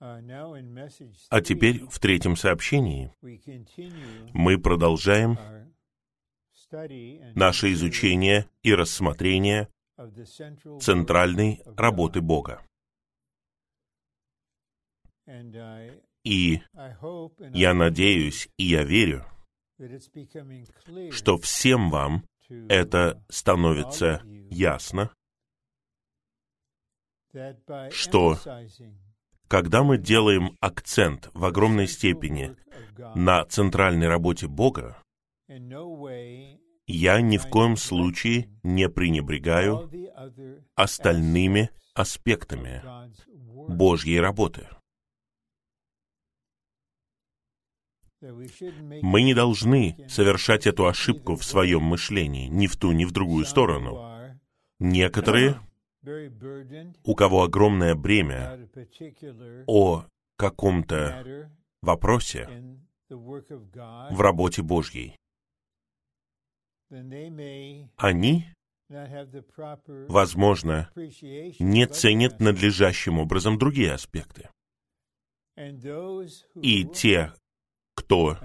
А теперь в третьем сообщении мы продолжаем наше изучение и рассмотрение центральной работы Бога. И я надеюсь и я верю, что всем вам это становится ясно, что когда мы делаем акцент в огромной степени на центральной работе Бога, я ни в коем случае не пренебрегаю остальными аспектами Божьей работы. Мы не должны совершать эту ошибку в своем мышлении, ни в ту, ни в другую сторону. Некоторые, у кого огромное бремя о каком-то вопросе в работе Божьей, они, возможно, не ценят надлежащим образом другие аспекты. И те, кто,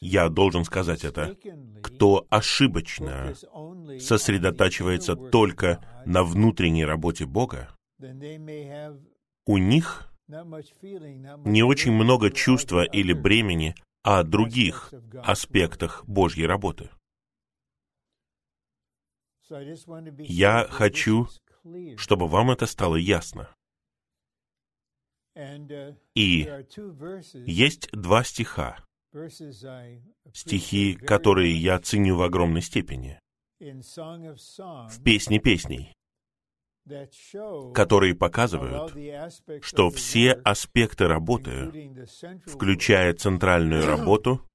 я должен сказать это, кто ошибочно сосредотачивается только на внутренней работе Бога, у них не очень много чувства или бремени о других аспектах Божьей работы. Я хочу, чтобы вам это стало ясно. И есть два стиха, стихи, которые я ценю в огромной степени, в «Песне песней», которые показывают, что все аспекты работы, включая центральную работу,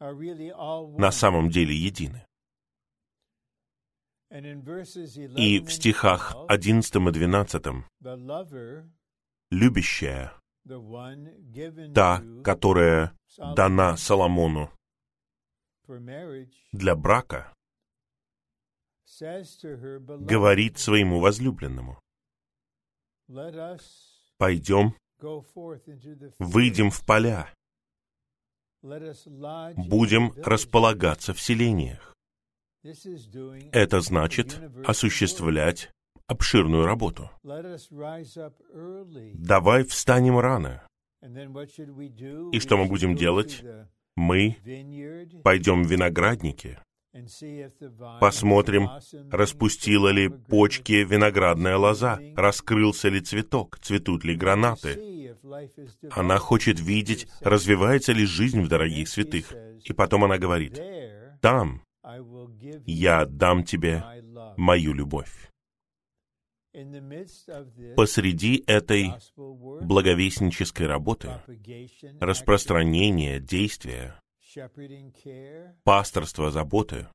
на самом деле едины. И в стихах 11 и 12 любящая, та, которая дана Соломону. для брака, говорит своему возлюбленному, «Пойдем, выйдем в поля, будем располагаться в селениях». Это значит осуществлять обширную работу. Давай встанем рано. И что мы будем делать? Мы пойдем в виноградники, посмотрим, распустила ли почки виноградная лоза, раскрылся ли цветок, цветут ли гранаты. Она хочет видеть, развивается ли жизнь в дорогих святых. И потом она говорит, там я дам тебе мою любовь посреди этой благовестнической работы, распространения, действия, пасторства, заботы,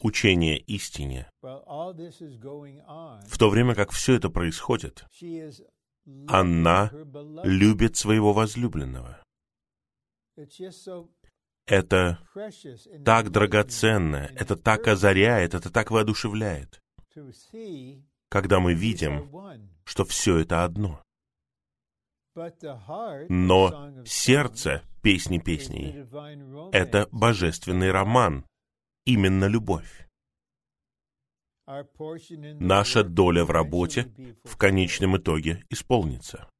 учения истине, в то время как все это происходит, она любит своего возлюбленного. Это так драгоценно, это так озаряет, это так воодушевляет, когда мы видим, что все это одно. Но сердце песни песней — это божественный роман, именно любовь. Наша доля в работе в конечном итоге исполнится.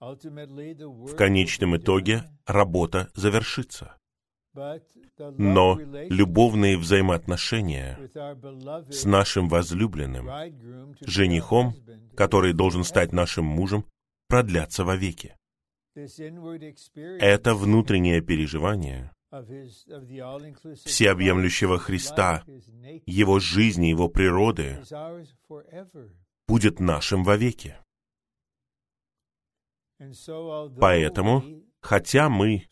В конечном итоге работа завершится. Но любовные взаимоотношения с нашим возлюбленным, женихом, который должен стать нашим мужем, продлятся вовеки. Это внутреннее переживание всеобъемлющего Христа, Его жизни, Его природы, будет нашим вовеки. Поэтому, хотя мы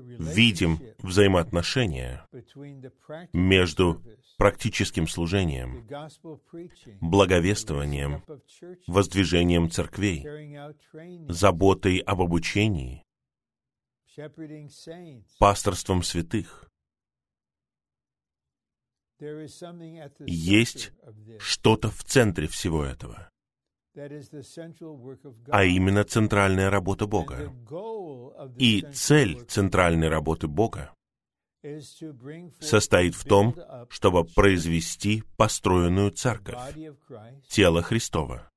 видим взаимоотношения между практическим служением, благовествованием, воздвижением церквей, заботой об обучении, пасторством святых. Есть что-то в центре всего этого. А именно центральная работа Бога. И цель центральной работы Бога состоит в том, чтобы произвести построенную церковь, тело Христова,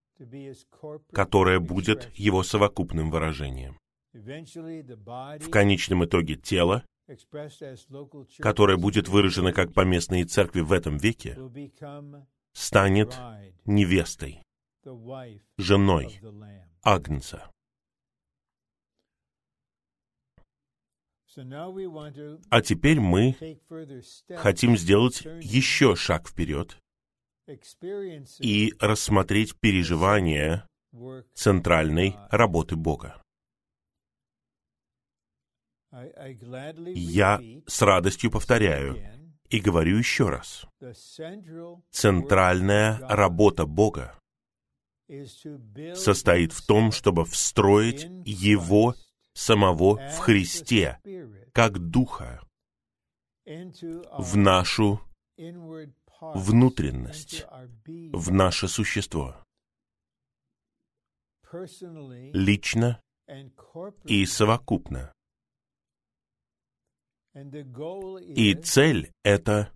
которое будет его совокупным выражением. В конечном итоге тело, которое будет выражено как поместные церкви в этом веке, станет невестой, женой Агнца. А теперь мы хотим сделать еще шаг вперед и рассмотреть переживания центральной работы Бога. Я с радостью повторяю и говорю еще раз. Центральная работа Бога состоит в том, чтобы встроить Его самого в Христе, как Духа, в нашу внутренность, в наше существо. Лично и совокупно. И цель — это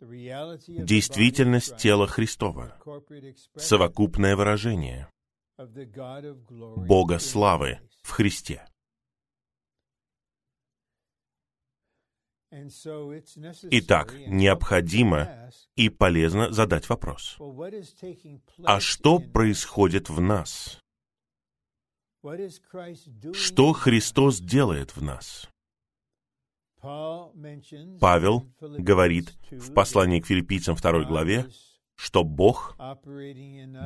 действительность тела Христова, совокупное выражение Бога славы в Христе. Итак, необходимо и полезно задать вопрос. А что происходит в нас? Что Христос делает в нас? Павел говорит в послании к филиппийцам 2 главе, что Бог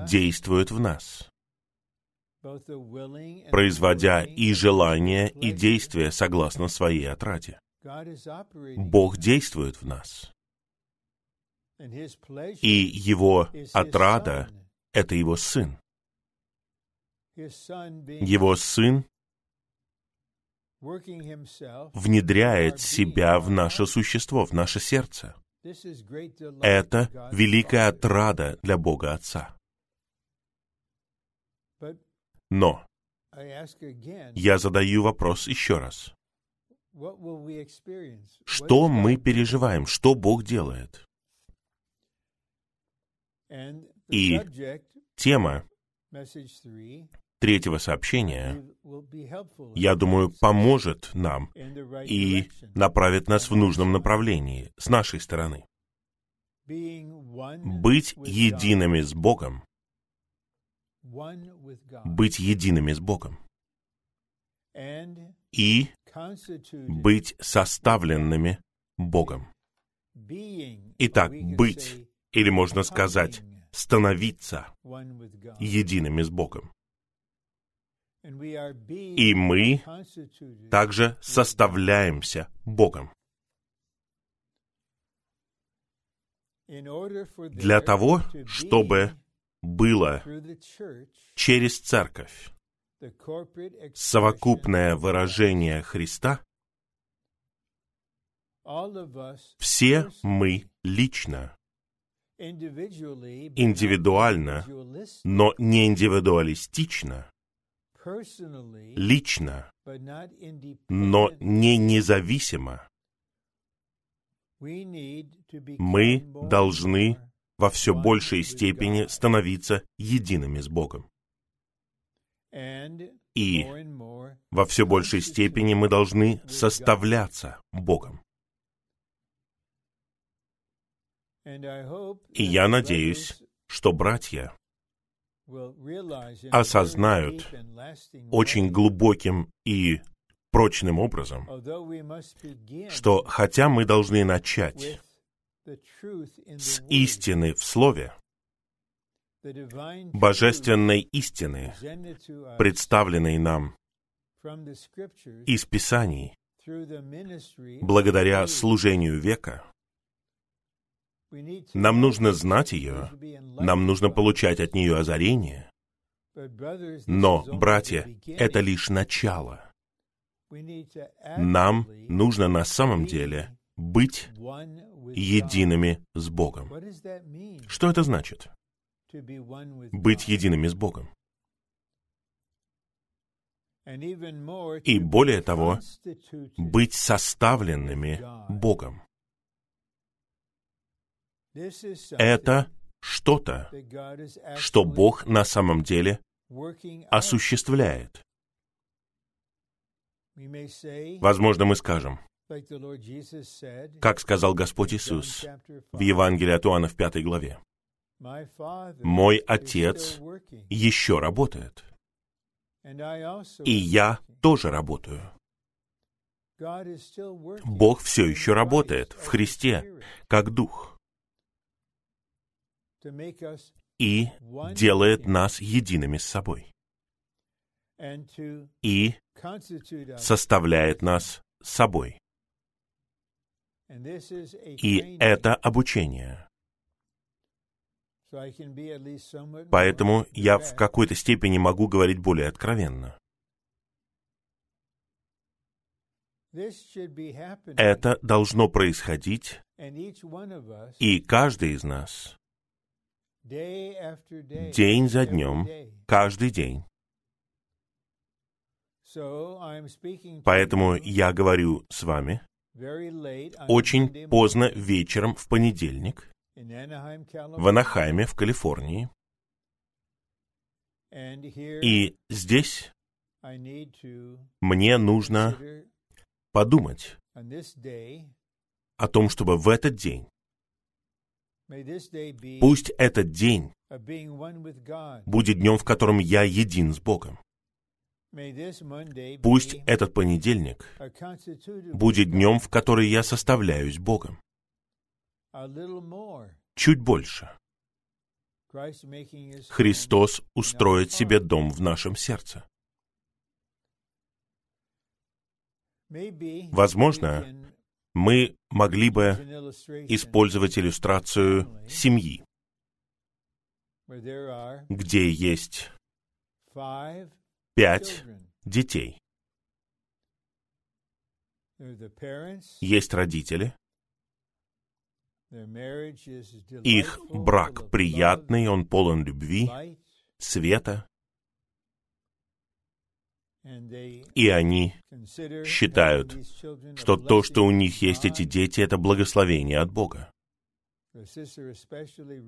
действует в нас, производя и желания, и действия согласно своей отраде. Бог действует в нас. И Его отрада — это Его Сын. Его Сын внедряет себя в наше существо, в наше сердце. Это великая отрада для Бога Отца. Но я задаю вопрос еще раз. Что мы переживаем? Что Бог делает? И тема третьего сообщения, я думаю, поможет нам и направит нас в нужном направлении с нашей стороны. Быть едиными с Богом, быть едиными с Богом и быть составленными Богом. Итак, быть, или можно сказать, становиться едиными с Богом. И мы также составляемся Богом. Для того, чтобы было через церковь. совокупное выражение Христа, все мы лично, индивидуально, но не индивидуалистично, лично, но не независимо, мы должны во все большей степени становиться едиными с Богом. И во все большей степени мы должны составляться Богом. И я надеюсь, что братья осознают очень глубоким и прочным образом, что хотя мы должны начать с истины в Слове, божественной истины, представленной нам из Писаний, благодаря служению века, нам нужно знать ее, нам нужно получать от нее озарение. Но, братья, это лишь начало. Нам нужно на самом деле быть едиными с Богом. Что это значит? быть едиными с Богом. И более того, быть составленными Богом. Это что-то, что Бог на самом деле осуществляет. Возможно, мы скажем, как сказал Господь Иисус в Евангелии от Иоанна в пятой главе, «Мой Отец еще работает, и я тоже работаю». Бог все еще работает в Христе, как Дух, и делает нас едиными с собой, и составляет нас собой. И это обучение. Поэтому я в какой-то степени могу говорить более откровенно. Это должно происходить, и каждый из нас день за днем, каждый день. Поэтому я говорю с вами очень поздно вечером в понедельник в Анахайме, в Калифорнии. И здесь мне нужно подумать о том, чтобы в этот день, пусть этот день будет днем, в котором я един с Богом. Пусть этот понедельник будет днем, в который я составляюсь Богом. Чуть больше. Христос устроит себе дом в нашем сердце. Возможно, мы могли бы использовать иллюстрацию семьи, где есть пять детей. Есть родители. Их брак приятный, он полон любви, света. И они считают, что то, что у них есть эти дети, это благословение от Бога.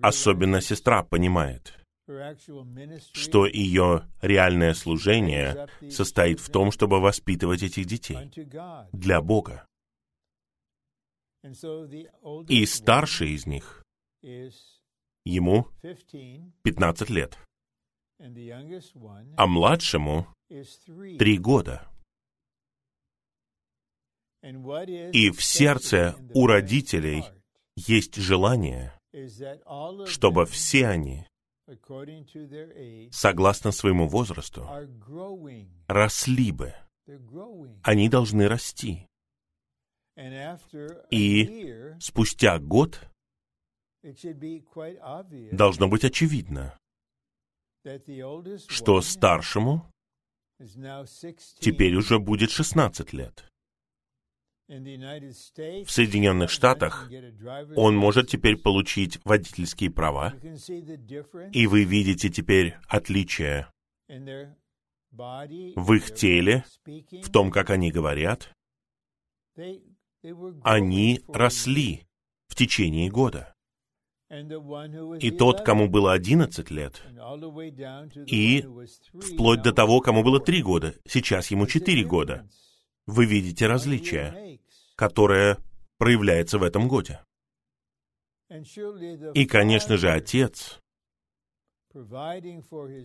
Особенно сестра понимает, что ее реальное служение состоит в том, чтобы воспитывать этих детей для Бога. И старший из них, ему 15 лет, а младшему три года. И в сердце у родителей есть желание, чтобы все они согласно своему возрасту, росли бы. Они должны расти. И спустя год должно быть очевидно, что старшему теперь уже будет 16 лет. В Соединенных Штатах он может теперь получить водительские права, и вы видите теперь отличие в их теле, в том, как они говорят. Они росли в течение года. И тот, кому было 11 лет, и вплоть до того, кому было 3 года, сейчас ему 4 года. Вы видите различие, которое проявляется в этом годе. И, конечно же, отец,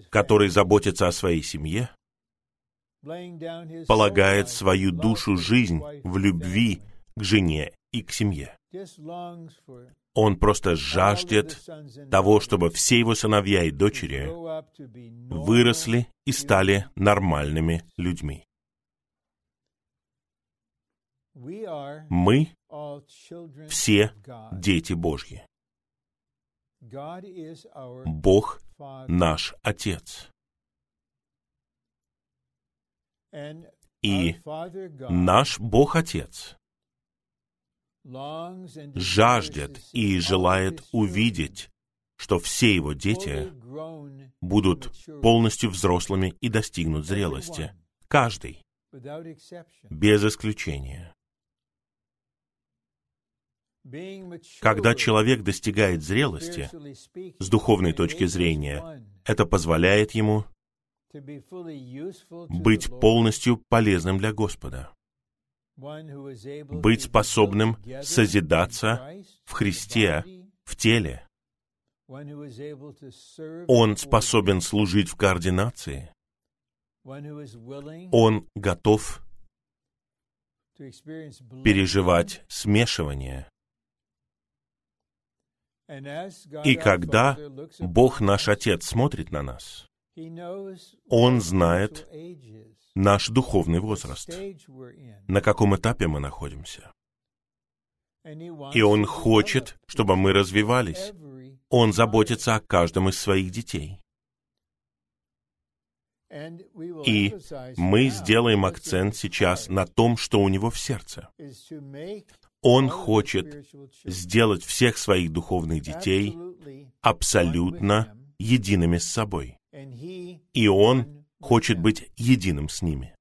который заботится о своей семье, полагает свою душу, жизнь в любви к жене и к семье. Он просто жаждет того, чтобы все его сыновья и дочери выросли и стали нормальными людьми. Мы все дети Божьи. Бог наш Отец. И наш Бог Отец жаждет и желает увидеть, что все его дети будут полностью взрослыми и достигнут зрелости. Каждый, без исключения. Когда человек достигает зрелости, с духовной точки зрения, это позволяет ему быть полностью полезным для Господа, быть способным созидаться в Христе, в теле. Он способен служить в координации. Он готов переживать смешивание. И когда Бог наш Отец смотрит на нас, Он знает наш духовный возраст, на каком этапе мы находимся. И Он хочет, чтобы мы развивались. Он заботится о каждом из своих детей. И мы сделаем акцент сейчас на том, что у него в сердце. Он хочет сделать всех своих духовных детей абсолютно едиными с собой. И Он хочет быть единым с ними.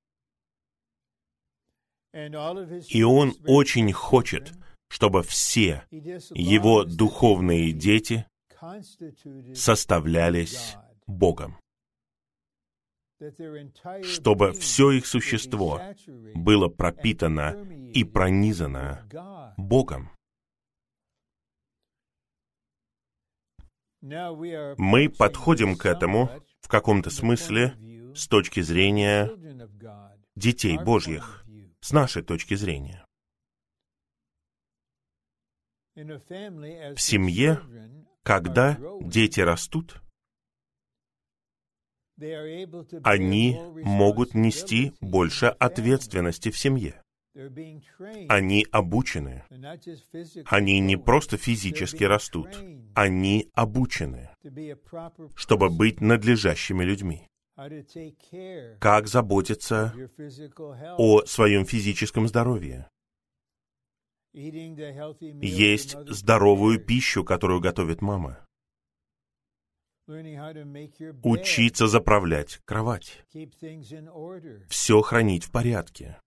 И Он очень хочет, чтобы все Его духовные дети составлялись Богом. Чтобы все их существо было пропитано и пронизано Богом. Мы подходим к этому в каком-то смысле с точки зрения детей Божьих, с нашей точки зрения. В семье, когда дети растут, они могут нести больше ответственности в семье. Они обучены. Они не просто физически растут. Они обучены, чтобы быть надлежащими людьми. Как заботиться о своем физическом здоровье. Есть здоровую пищу, которую готовит мама учиться заправлять кровать, все хранить в порядке.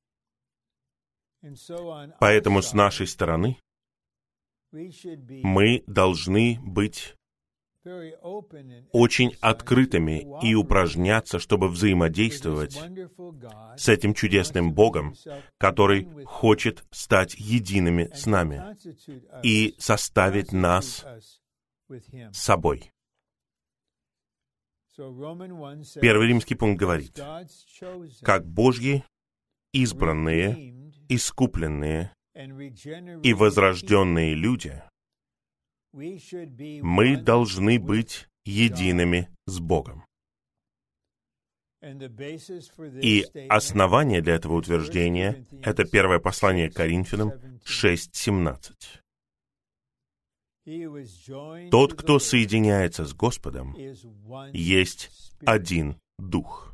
Поэтому с нашей стороны мы должны быть очень открытыми и упражняться, чтобы взаимодействовать с этим чудесным Богом, который хочет стать едиными с нами и составить нас собой. Первый римский пункт говорит, как Божьи избранные, искупленные и возрожденные люди, мы должны быть едиными с Богом. И основание для этого утверждения — это первое послание Коринфянам 6.17. Тот, кто соединяется с Господом, есть один Дух.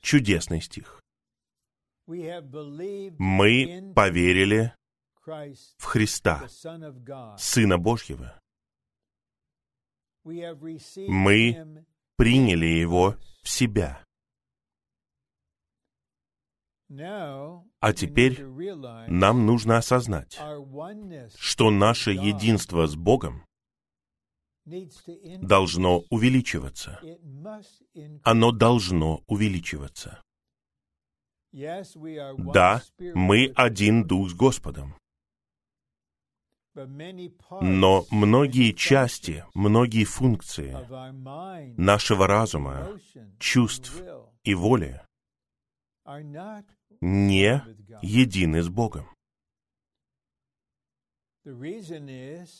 Чудесный стих. Мы поверили в Христа, Сына Божьего. Мы приняли Его в себя. А теперь нам нужно осознать, что наше единство с Богом должно увеличиваться. Оно должно увеличиваться. Да, мы один дух с Господом. Но многие части, многие функции нашего разума, чувств и воли не едины с Богом.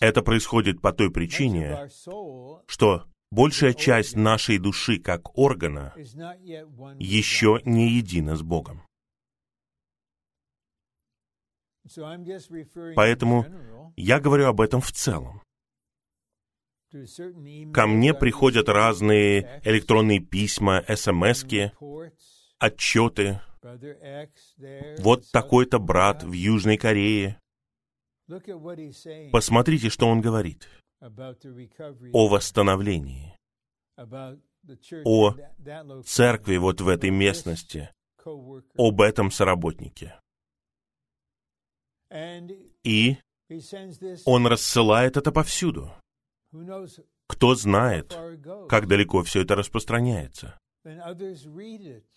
Это происходит по той причине, что большая часть нашей души как органа еще не едина с Богом. Поэтому я говорю об этом в целом. Ко мне приходят разные электронные письма, смс отчеты. Вот такой-то брат в Южной Корее. Посмотрите, что он говорит о восстановлении, о церкви вот в этой местности, об этом соработнике. И он рассылает это повсюду. Кто знает, как далеко все это распространяется.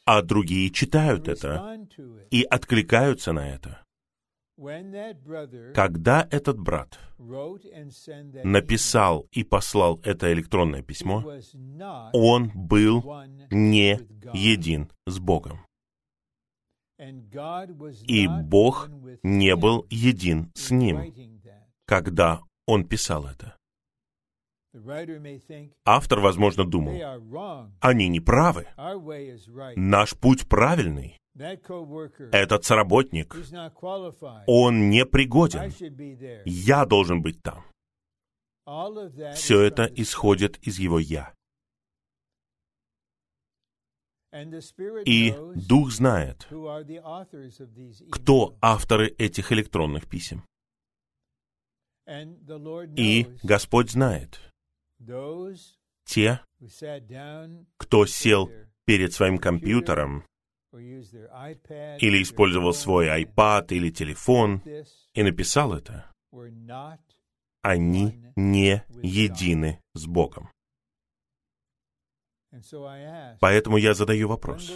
А другие читают это и откликаются на это. Когда этот брат написал и послал это электронное письмо, он был не един с Богом. И Бог не был един с ним, когда он писал это. Автор, возможно, думал, они не правы. Наш путь правильный. Этот соработник, он не пригоден. Я должен быть там. Все это исходит из его «я». И Дух знает, кто авторы этих электронных писем. И Господь знает, те, кто сел перед своим компьютером или использовал свой iPad или телефон и написал это, они не едины с Богом. Поэтому я задаю вопрос,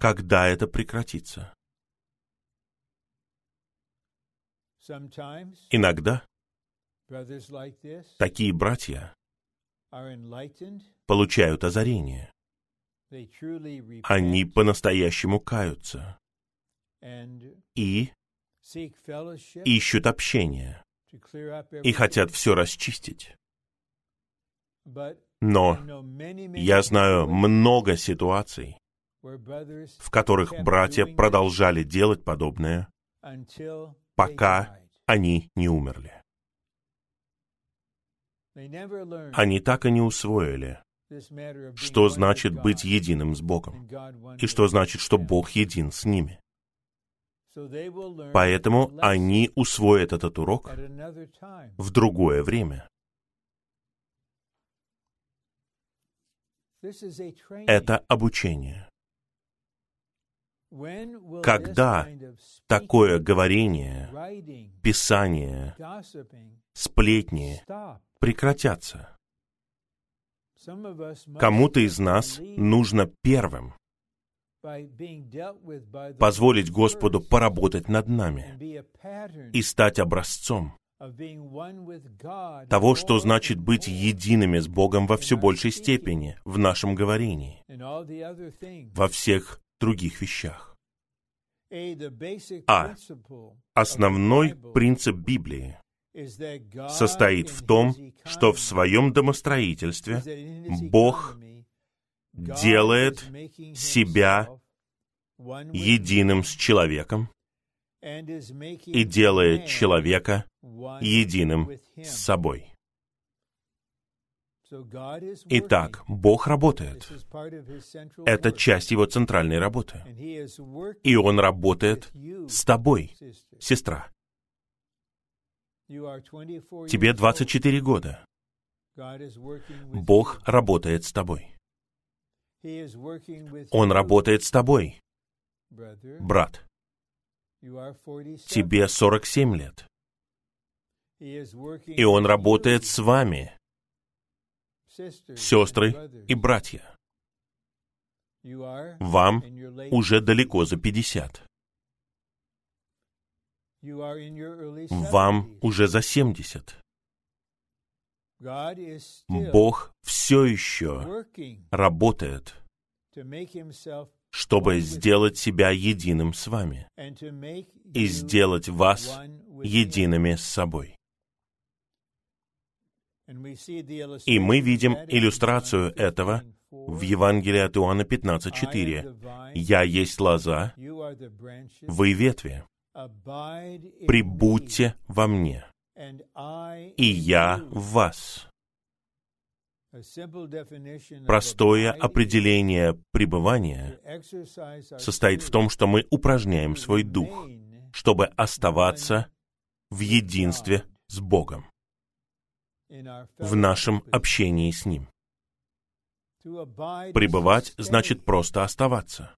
когда это прекратится? Иногда такие братья получают озарение. Они по-настоящему каются и ищут общения и хотят все расчистить. Но я знаю много ситуаций, в которых братья продолжали делать подобное, пока они не умерли. Они так и не усвоили, что значит быть единым с Богом, и что значит, что Бог един с ними. Поэтому они усвоят этот урок в другое время. Это обучение. Когда такое говорение, писание, сплетни прекратятся? Кому-то из нас нужно первым позволить Господу поработать над нами и стать образцом того, что значит быть едиными с Богом во все большей степени в нашем говорении, во всех других вещах. А. Основной принцип Библии состоит в том, что в своем домостроительстве Бог делает себя единым с человеком и делает человека единым с собой. Итак, Бог работает. Это часть Его центральной работы. И Он работает с тобой, сестра. Тебе 24 года. Бог работает с тобой. Он работает с тобой, брат. Тебе 47 лет. И Он работает с вами, сестры и братья. Вам уже далеко за 50. Вам уже за 70. Бог все еще работает, чтобы сделать себя единым с вами и сделать вас едиными с собой. И мы видим иллюстрацию этого в Евангелии от Иоанна 15.4. «Я есть лоза, вы ветви. Прибудьте во мне, и я в вас». Простое определение пребывания состоит в том, что мы упражняем свой дух, чтобы оставаться в единстве с Богом, в нашем общении с Ним. Пребывать значит просто оставаться.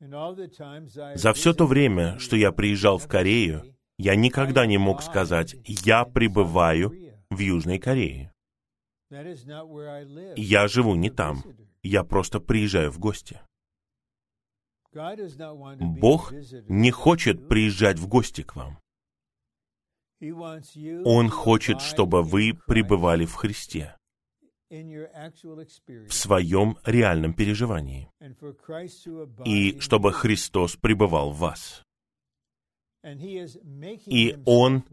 За все то время, что я приезжал в Корею, я никогда не мог сказать «я пребываю в Южной Корее». Я живу не там. Я просто приезжаю в гости. Бог не хочет приезжать в гости к вам. Он хочет, чтобы вы пребывали в Христе, в своем реальном переживании, и чтобы Христос пребывал в вас. И Он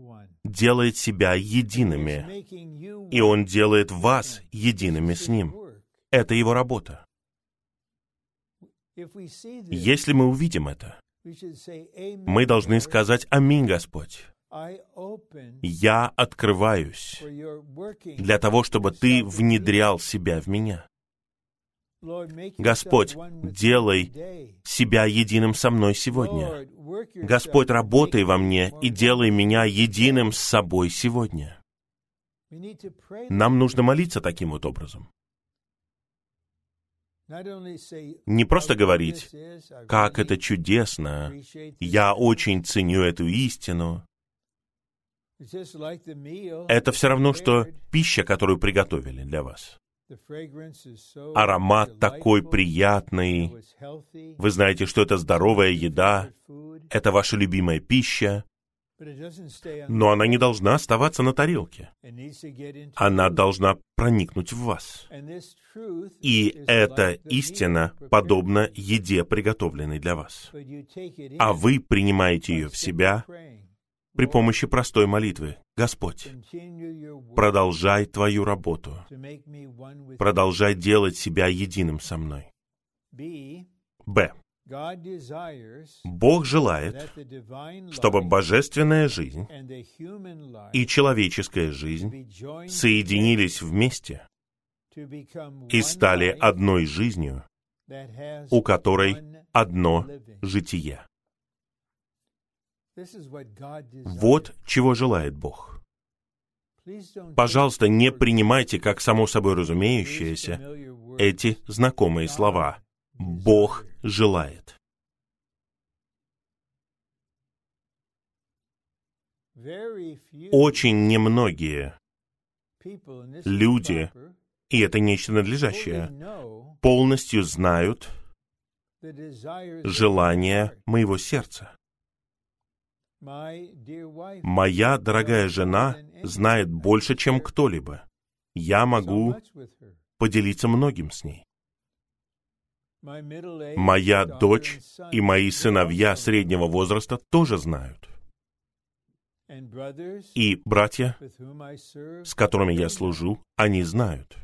делает себя едиными, и Он делает вас едиными с Ним. Это Его работа. Если мы увидим это, мы должны сказать «Аминь, Господь». Я открываюсь для того, чтобы Ты внедрял себя в меня. Господь, делай себя единым со мной сегодня. Господь, работай во мне и делай меня единым с собой сегодня. Нам нужно молиться таким вот образом. Не просто говорить, как это чудесно, я очень ценю эту истину. Это все равно, что пища, которую приготовили для вас. Аромат такой приятный. Вы знаете, что это здоровая еда, это ваша любимая пища, но она не должна оставаться на тарелке. Она должна проникнуть в вас. И эта истина подобна еде, приготовленной для вас. А вы принимаете ее в себя при помощи простой молитвы. Господь, продолжай Твою работу. Продолжай делать себя единым со мной. Б. Бог желает, чтобы божественная жизнь и человеческая жизнь соединились вместе и стали одной жизнью, у которой одно житие. Вот чего желает Бог. Пожалуйста, не принимайте как само собой разумеющееся эти знакомые слова. Бог желает. Очень немногие люди, и это нечто надлежащее, полностью знают желание моего сердца. Моя дорогая жена знает больше, чем кто-либо. Я могу поделиться многим с ней. Моя дочь и мои сыновья среднего возраста тоже знают. И братья, с которыми я служу, они знают.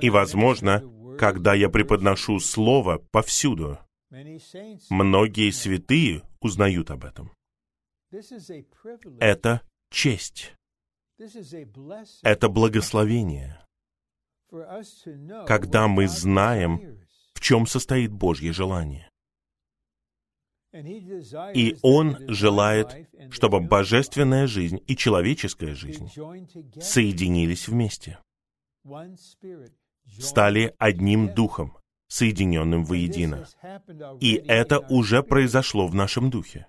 И, возможно, когда я преподношу Слово повсюду, Многие святые узнают об этом. Это честь. Это благословение. Когда мы знаем, в чем состоит Божье желание. И Он желает, чтобы божественная жизнь и человеческая жизнь соединились вместе, стали одним духом, соединенным воедино. И это уже произошло в нашем духе.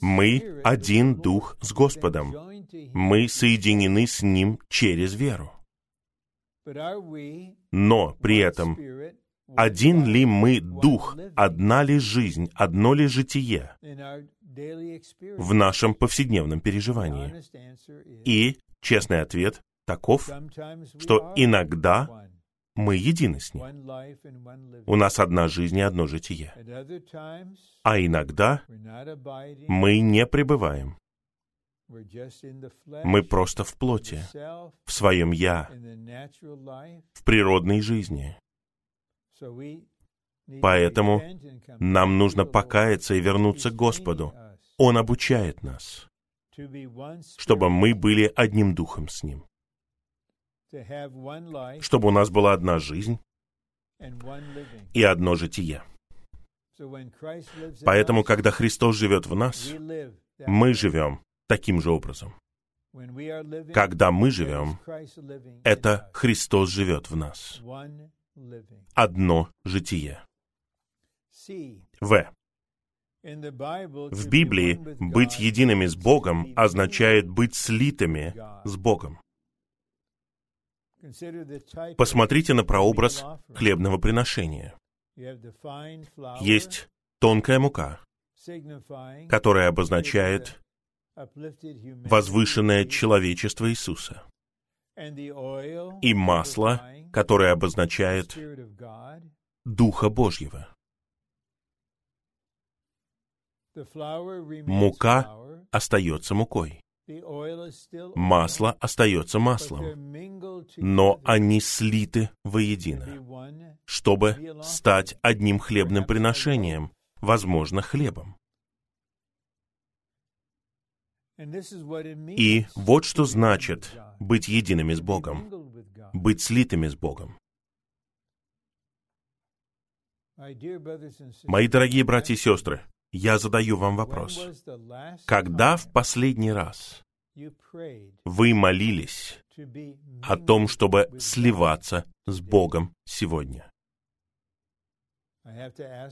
Мы один дух с Господом. Мы соединены с Ним через веру. Но при этом один ли мы дух, одна ли жизнь, одно ли житие в нашем повседневном переживании? И честный ответ таков, что иногда мы едины с Ним. У нас одна жизнь и одно житие. А иногда мы не пребываем. Мы просто в плоти, в своем «я», в природной жизни. Поэтому нам нужно покаяться и вернуться к Господу. Он обучает нас, чтобы мы были одним духом с Ним чтобы у нас была одна жизнь и одно житие. Поэтому, когда Христос живет в нас, мы живем таким же образом. Когда мы живем, это Христос живет в нас. Одно житие. В. В Библии быть едиными с Богом означает быть слитыми с Богом. Посмотрите на прообраз хлебного приношения. Есть тонкая мука, которая обозначает возвышенное человечество Иисуса, и масло, которое обозначает Духа Божьего. Мука остается мукой. Масло остается маслом, но они слиты воедино, чтобы стать одним хлебным приношением, возможно, хлебом. И вот что значит быть едиными с Богом, быть слитыми с Богом. Мои дорогие братья и сестры, я задаю вам вопрос. Когда в последний раз вы молились о том, чтобы сливаться с Богом сегодня?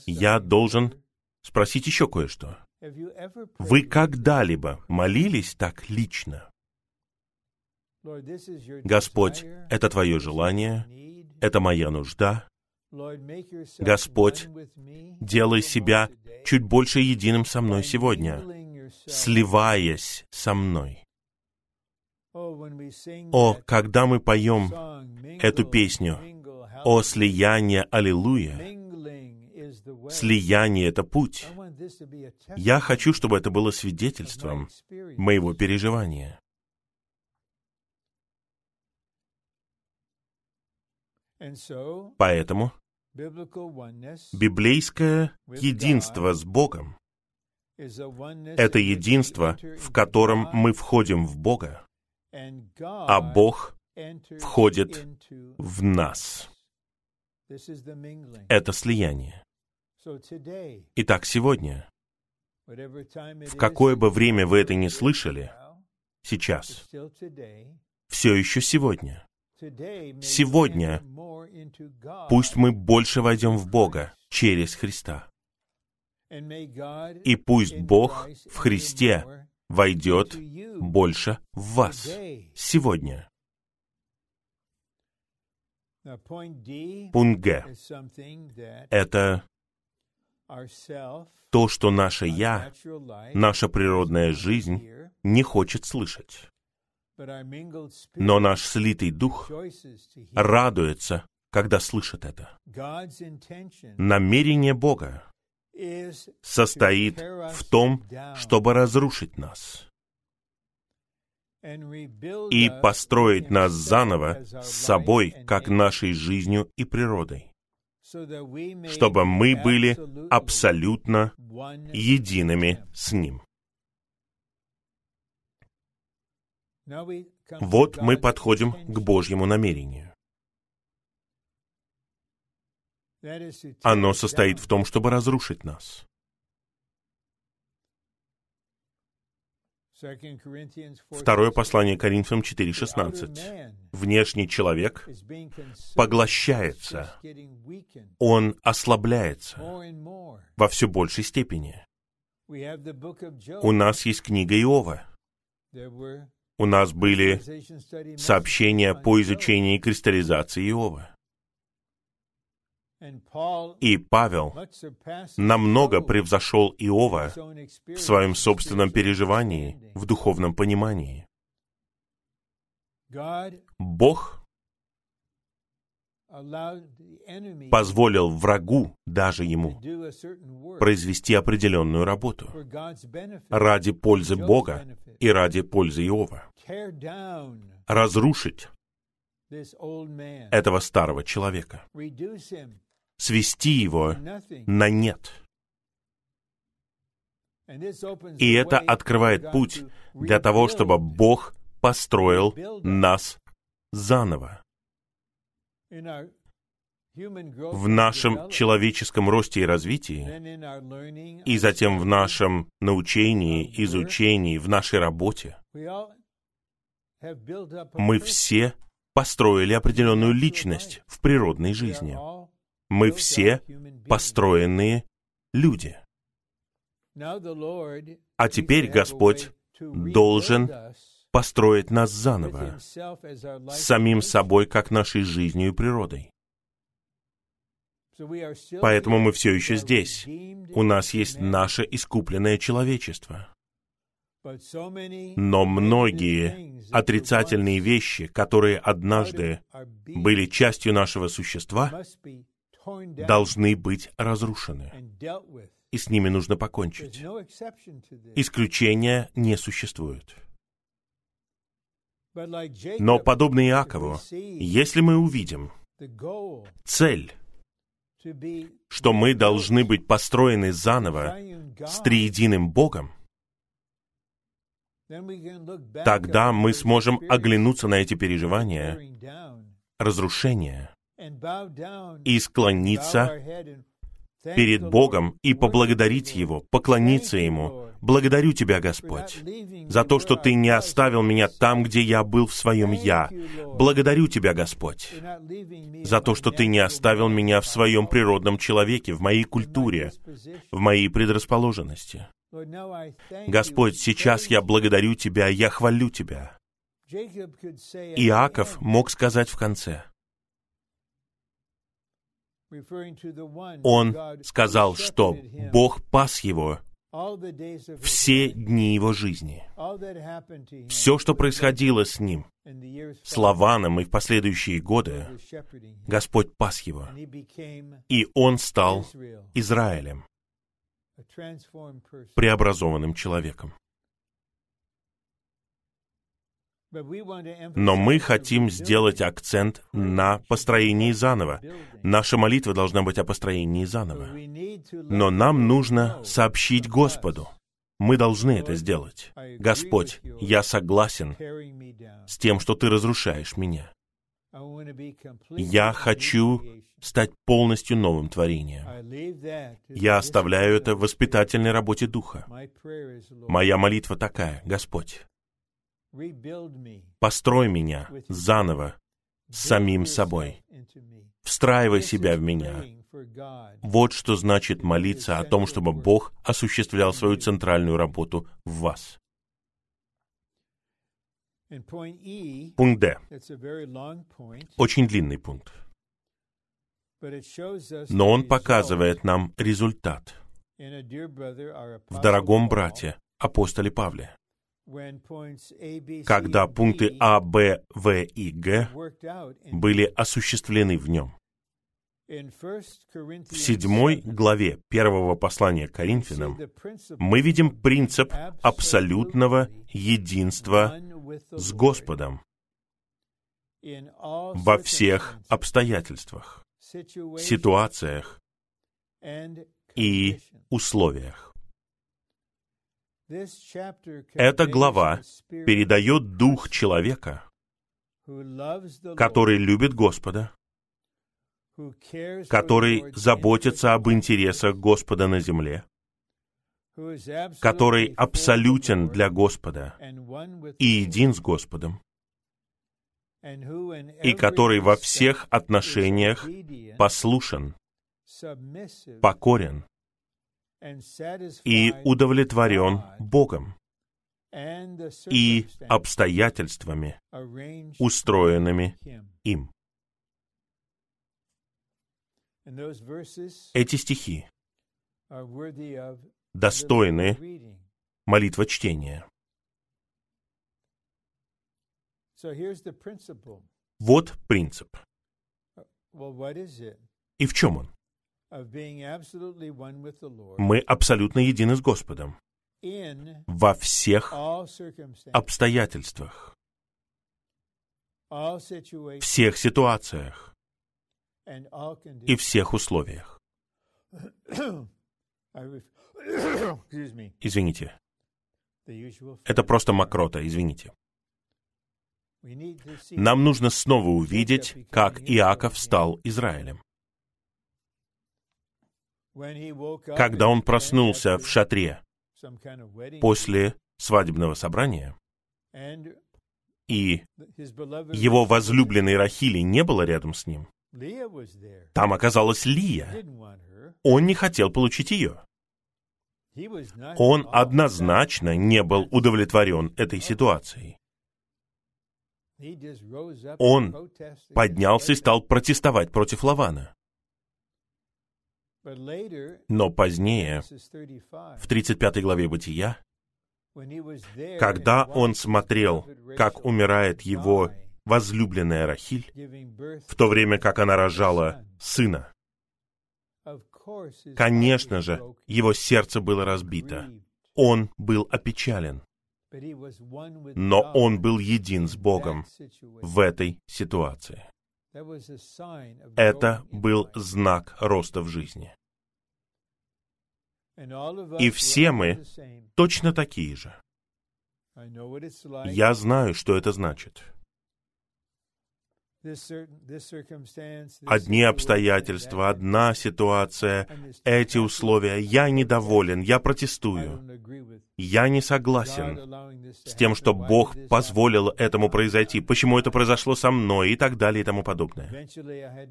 Я должен спросить еще кое-что. Вы когда-либо молились так лично? Господь, это Твое желание, это моя нужда. Господь, делай себя чуть больше единым со мной сегодня, сливаясь со мной. О, когда мы поем эту песню. «О слияние, аллилуйя», слияние — это путь. Я хочу, чтобы это было свидетельством моего переживания. Поэтому библейское единство с Богом — это единство, в котором мы входим в Бога, а Бог входит в нас. Это слияние. Итак, сегодня, в какое бы время вы это ни слышали, сейчас, все еще сегодня, сегодня пусть мы больше войдем в Бога через Христа. И пусть Бог в Христе войдет больше в вас сегодня. Пункт Г — это то, что наше «я», наша природная жизнь не хочет слышать. Но наш слитый дух радуется, когда слышит это. Намерение Бога состоит в том, чтобы разрушить нас и построить нас заново с собой, как нашей жизнью и природой чтобы мы были абсолютно едиными с Ним. Вот мы подходим к Божьему намерению. Оно состоит в том, чтобы разрушить нас. Второе послание Коринфянам 4.16. Внешний человек поглощается, он ослабляется во все большей степени. У нас есть книга Иова. У нас были сообщения по изучению кристаллизации Иова. И Павел намного превзошел Иова в своем собственном переживании, в духовном понимании. Бог позволил врагу, даже ему, произвести определенную работу ради пользы Бога и ради пользы Иова. Разрушить этого старого человека. Свести его на нет. И это открывает путь для того, чтобы Бог построил нас заново. в нашем человеческом росте и развитии, и затем в нашем научении, изучении, в нашей работе, мы все построили определенную личность в природной жизни. Мы все построенные люди. А теперь Господь должен построить нас заново, самим собой, как нашей жизнью и природой. Поэтому мы все еще здесь. У нас есть наше искупленное человечество. Но многие отрицательные вещи, которые однажды были частью нашего существа, должны быть разрушены. И с ними нужно покончить. Исключения не существует. Но подобно Иакову, если мы увидим цель, что мы должны быть построены заново с триединым Богом, тогда мы сможем оглянуться на эти переживания, разрушения, и склониться перед Богом и поблагодарить Его, поклониться Ему. Благодарю Тебя, Господь, за то, что Ты не оставил меня там, где я был в своем «я». Благодарю Тебя, Господь, за то, что Ты не оставил меня в своем природном человеке, в моей культуре, в моей предрасположенности. Господь, сейчас я благодарю Тебя, я хвалю Тебя. Иаков мог сказать в конце, он сказал, что Бог пас его все дни его жизни. Все, что происходило с ним, с Лаваном и в последующие годы, Господь пас его. И он стал Израилем, преобразованным человеком. Но мы хотим сделать акцент на построении заново. Наша молитва должна быть о построении заново. Но нам нужно сообщить Господу. Мы должны это сделать. Господь, я согласен с тем, что Ты разрушаешь меня. Я хочу стать полностью новым творением. Я оставляю это в воспитательной работе Духа. Моя молитва такая, Господь, Построй меня заново с самим собой. Встраивай себя в меня. Вот что значит молиться о том, чтобы Бог осуществлял свою центральную работу в вас. Пункт Д. Очень длинный пункт. Но он показывает нам результат в дорогом брате, апостоле Павле когда пункты А, Б, В и Г были осуществлены в нем. В седьмой главе первого послания Коринфянам мы видим принцип абсолютного единства с Господом во всех обстоятельствах, ситуациях и условиях. Эта глава передает дух человека, который любит Господа, который заботится об интересах Господа на земле, который абсолютен для Господа и един с Господом, и который во всех отношениях послушен, покорен и удовлетворен Богом и обстоятельствами, устроенными им. Эти стихи достойны молитва чтения. Вот принцип. И в чем он? Мы абсолютно едины с Господом. Во всех обстоятельствах, всех ситуациях. И всех условиях. Извините. Это просто мокрота, извините. Нам нужно снова увидеть, как Иаков стал Израилем. Когда он проснулся в шатре после свадебного собрания, и его возлюбленной Рахили не было рядом с ним, там оказалась Лия. Он не хотел получить ее. Он однозначно не был удовлетворен этой ситуацией. Он поднялся и стал протестовать против Лавана. Но позднее, в 35 главе Бытия, когда он смотрел, как умирает его возлюбленная Рахиль, в то время как она рожала сына, конечно же, его сердце было разбито. Он был опечален. Но он был един с Богом в этой ситуации. Это был знак роста в жизни. И все мы точно такие же. Я знаю, что это значит. Одни обстоятельства, одна ситуация, эти условия. Я недоволен, я протестую. Я не согласен с тем, что Бог позволил этому произойти, почему это произошло со мной и так далее и тому подобное.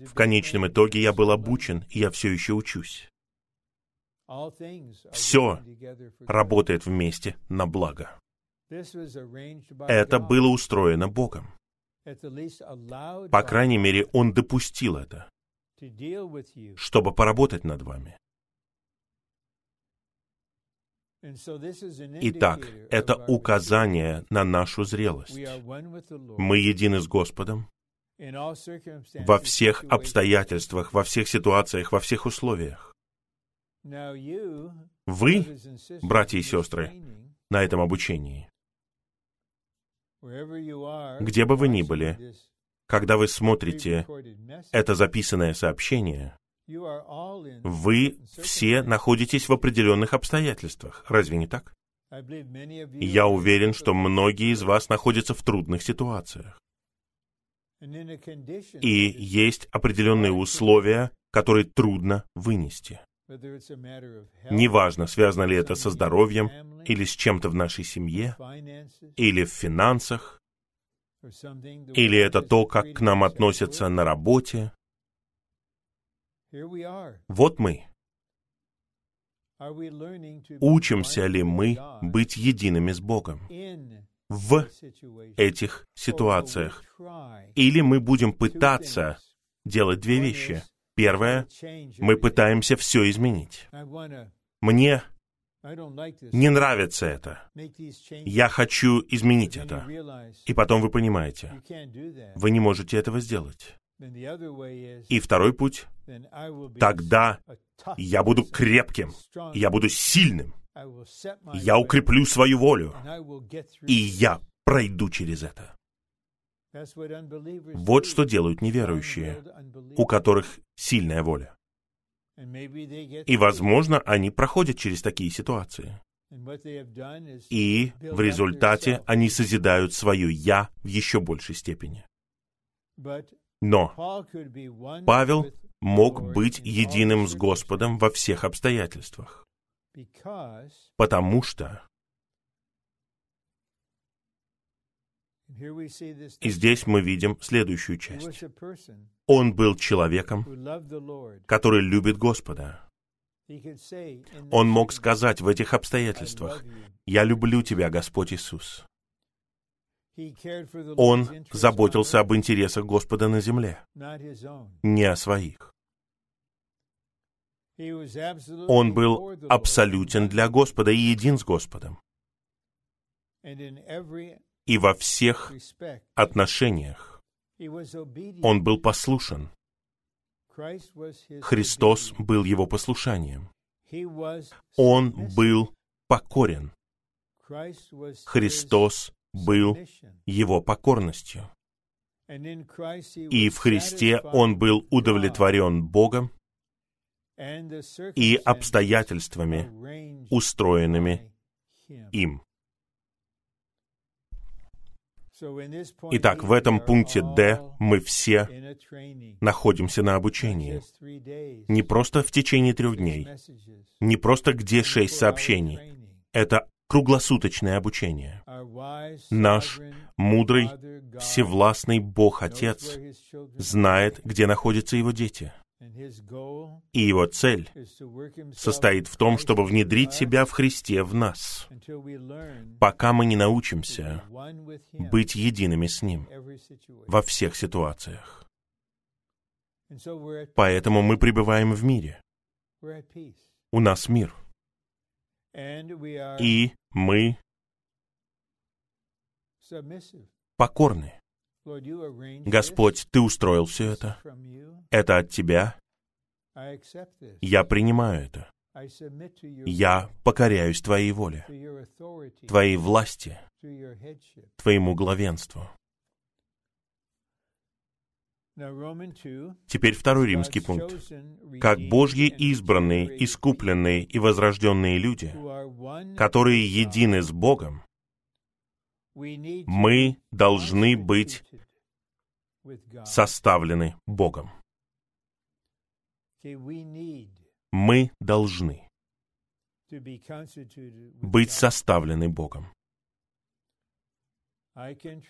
В конечном итоге я был обучен, и я все еще учусь. Все работает вместе на благо. Это было устроено Богом. По крайней мере, Он допустил это, чтобы поработать над вами. Итак, это указание на нашу зрелость. Мы едины с Господом во всех обстоятельствах, во всех ситуациях, во всех условиях. Вы, братья и сестры, на этом обучении, где бы вы ни были, когда вы смотрите это записанное сообщение, вы все находитесь в определенных обстоятельствах. Разве не так? Я уверен, что многие из вас находятся в трудных ситуациях. И есть определенные условия, которые трудно вынести. Неважно, связано ли это со здоровьем, или с чем-то в нашей семье, или в финансах, или это то, как к нам относятся на работе. Вот мы. Учимся ли мы быть едиными с Богом в этих ситуациях? Или мы будем пытаться делать две вещи. Первое, мы пытаемся все изменить. Мне не нравится это. Я хочу изменить это. И потом вы понимаете, вы не можете этого сделать. И второй путь, тогда я буду крепким, я буду сильным, я укреплю свою волю, и я пройду через это. Вот что делают неверующие, у которых сильная воля. И, возможно, они проходят через такие ситуации. И в результате они созидают свое «я» в еще большей степени. Но Павел мог быть единым с Господом во всех обстоятельствах, потому что И здесь мы видим следующую часть. Он был человеком, который любит Господа. Он мог сказать в этих обстоятельствах, «Я люблю Тебя, Господь Иисус». Он заботился об интересах Господа на земле, не о своих. Он был абсолютен для Господа и един с Господом и во всех отношениях он был послушен. Христос был его послушанием. Он был покорен. Христос был его покорностью. И в Христе он был удовлетворен Богом и обстоятельствами, устроенными им. Итак, в этом пункте D мы все находимся на обучении. Не просто в течение трех дней, не просто где шесть сообщений. Это круглосуточное обучение. Наш мудрый, всевластный Бог Отец знает, где находятся его дети. И его цель состоит в том, чтобы внедрить себя в Христе в нас, пока мы не научимся быть едиными с Ним во всех ситуациях. Поэтому мы пребываем в мире. У нас мир. И мы покорны. Господь, Ты устроил все это. Это от Тебя. Я принимаю это. Я покоряюсь Твоей воле, Твоей власти, Твоему главенству. Теперь второй римский пункт. Как Божьи избранные, искупленные и возрожденные люди, которые едины с Богом, мы должны быть составлены Богом. Мы должны быть составлены Богом.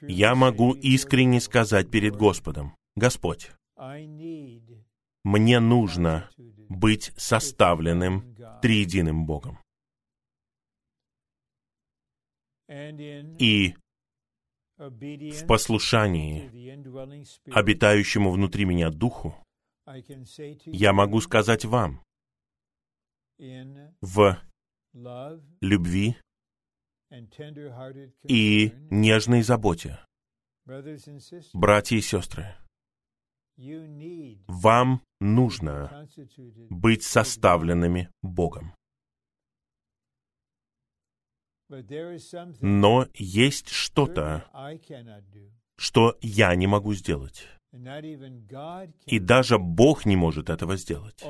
Я могу искренне сказать перед Господом, Господь, мне нужно быть составленным триединым Богом. И в послушании обитающему внутри меня Духу, я могу сказать вам, в любви и нежной заботе, братья и сестры, вам нужно быть составленными Богом. Но есть что-то, что я не могу сделать. И даже Бог не может этого сделать.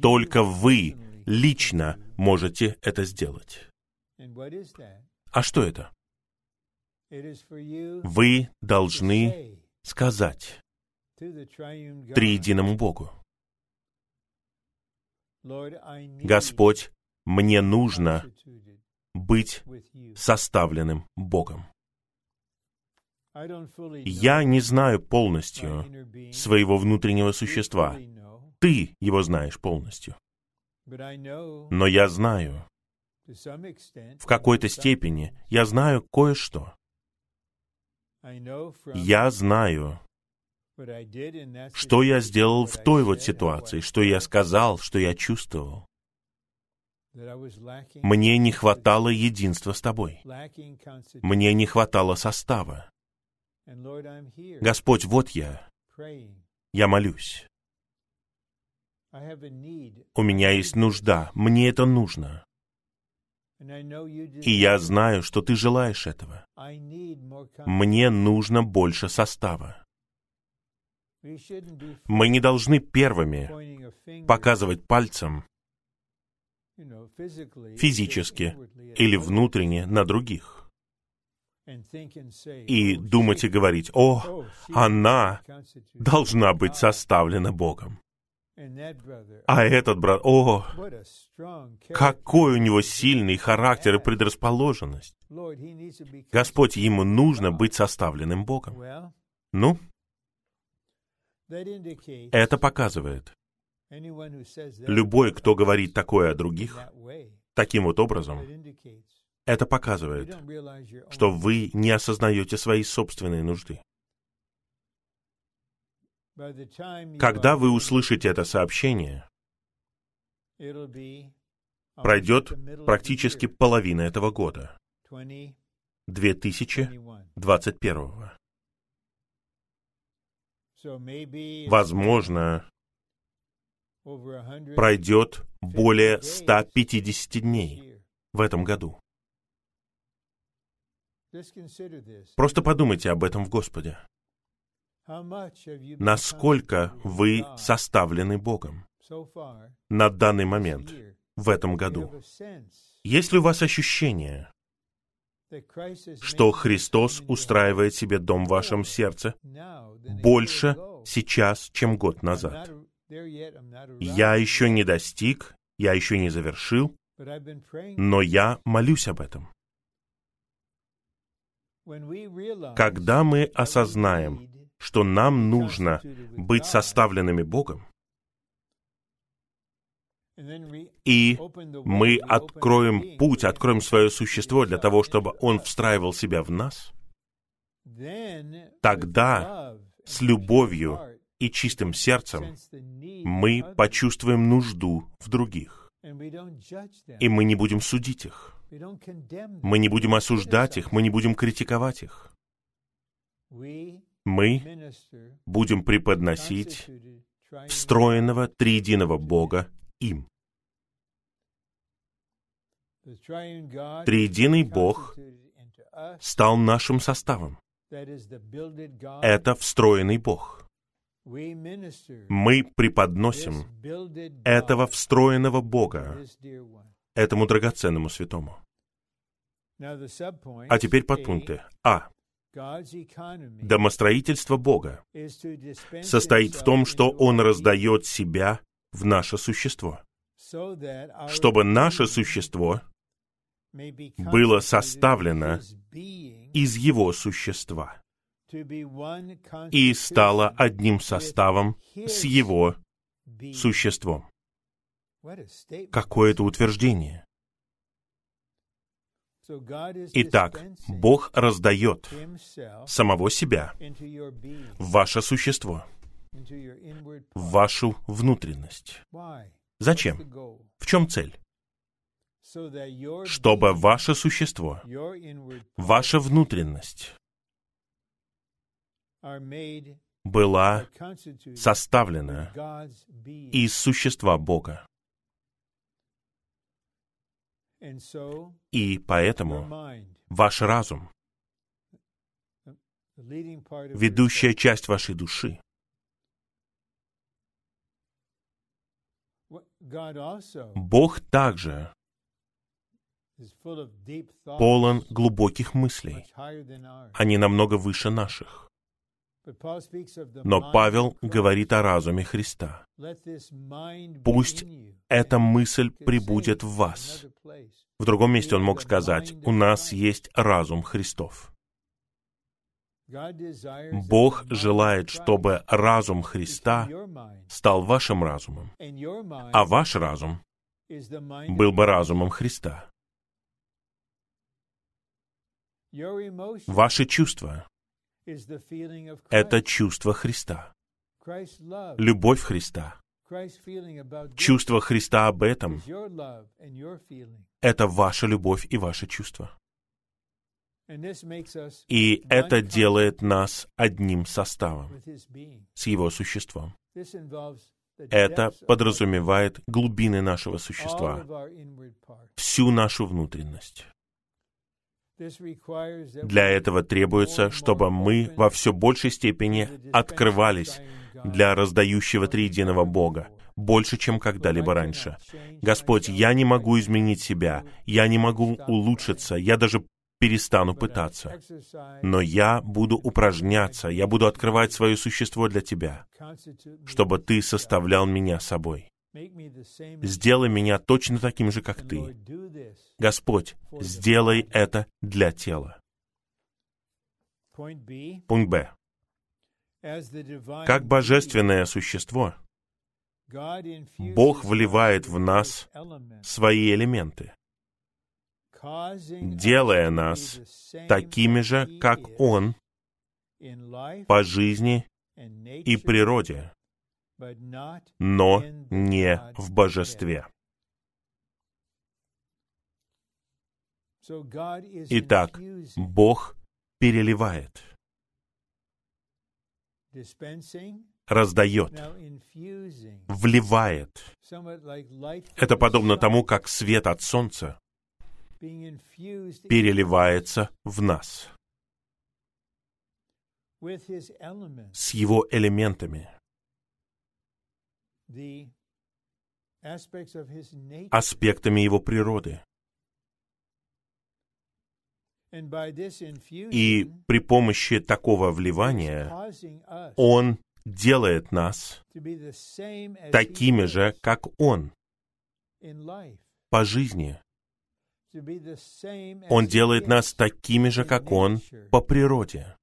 Только вы лично можете это сделать. А что это? Вы должны сказать триединому Богу, Господь, мне нужно быть составленным Богом. Я не знаю полностью своего внутреннего существа. Ты его знаешь полностью. Но я знаю, в какой-то степени, я знаю кое-что. Я знаю, что я сделал в той вот ситуации, что я сказал, что я чувствовал. Мне не хватало единства с тобой. Мне не хватало состава. Господь, вот я. Я молюсь. У меня есть нужда. Мне это нужно. И я знаю, что ты желаешь этого. Мне нужно больше состава. Мы не должны первыми показывать пальцем физически или внутренне на других. И думать и говорить, о, она должна быть составлена Богом. А этот брат, о, какой у него сильный характер и предрасположенность. Господь, ему нужно быть составленным Богом. Ну, это показывает, Любой, кто говорит такое о других, таким вот образом, это показывает, что вы не осознаете свои собственные нужды. Когда вы услышите это сообщение, пройдет практически половина этого года, 2021. Возможно, пройдет более 150 дней в этом году. Просто подумайте об этом в Господе. Насколько вы составлены Богом на данный момент, в этом году? Есть ли у вас ощущение, что Христос устраивает себе дом в вашем сердце больше сейчас, чем год назад. Я еще не достиг, я еще не завершил, но я молюсь об этом. Когда мы осознаем, что нам нужно быть составленными Богом, и мы откроем путь, откроем свое существо для того, чтобы Он встраивал себя в нас, тогда с любовью и чистым сердцем мы почувствуем нужду в других. И мы не будем судить их. Мы не будем осуждать их, мы не будем критиковать их. Мы будем преподносить встроенного триединого Бога им. Триединый Бог стал нашим составом. Это встроенный Бог. Мы преподносим этого встроенного Бога, этому драгоценному святому. А теперь подпункты. А. Домостроительство Бога состоит в том, что Он раздает себя в наше существо, чтобы наше существо было составлено из Его существа и стало одним составом с Его существом. Какое это утверждение? Итак, Бог раздает самого себя в ваше существо, в вашу внутренность. Зачем? В чем цель? Чтобы ваше существо, ваша внутренность была составлена из существа Бога. И поэтому ваш разум, ведущая часть вашей души, Бог также полон глубоких мыслей. Они намного выше наших. Но Павел говорит о разуме Христа. Пусть эта мысль прибудет в вас. В другом месте он мог сказать, у нас есть разум Христов. Бог желает, чтобы разум Христа стал вашим разумом, а ваш разум был бы разумом Христа. Ваши чувства — это чувство Христа, любовь Христа. Чувство Христа об этом — это ваша любовь и ваше чувство. И это делает нас одним составом с Его существом. Это подразумевает глубины нашего существа, всю нашу внутренность. Для этого требуется, чтобы мы во все большей степени открывались для раздающего триединого Бога, больше, чем когда-либо раньше. Господь, я не могу изменить себя, я не могу улучшиться, я даже перестану пытаться. Но я буду упражняться, я буду открывать свое существо для Тебя, чтобы Ты составлял меня собой. Сделай меня точно таким же, как Ты. Господь, сделай это для тела. Пункт Б. Как божественное существо, Бог вливает в нас свои элементы, делая нас такими же, как Он, по жизни и природе, но не в божестве. Итак, Бог переливает, раздает, вливает. Это подобно тому, как свет от солнца переливается в нас с его элементами аспектами его природы. И при помощи такого вливания Он делает нас такими же, как Он по жизни. Он делает нас такими же, как Он по природе.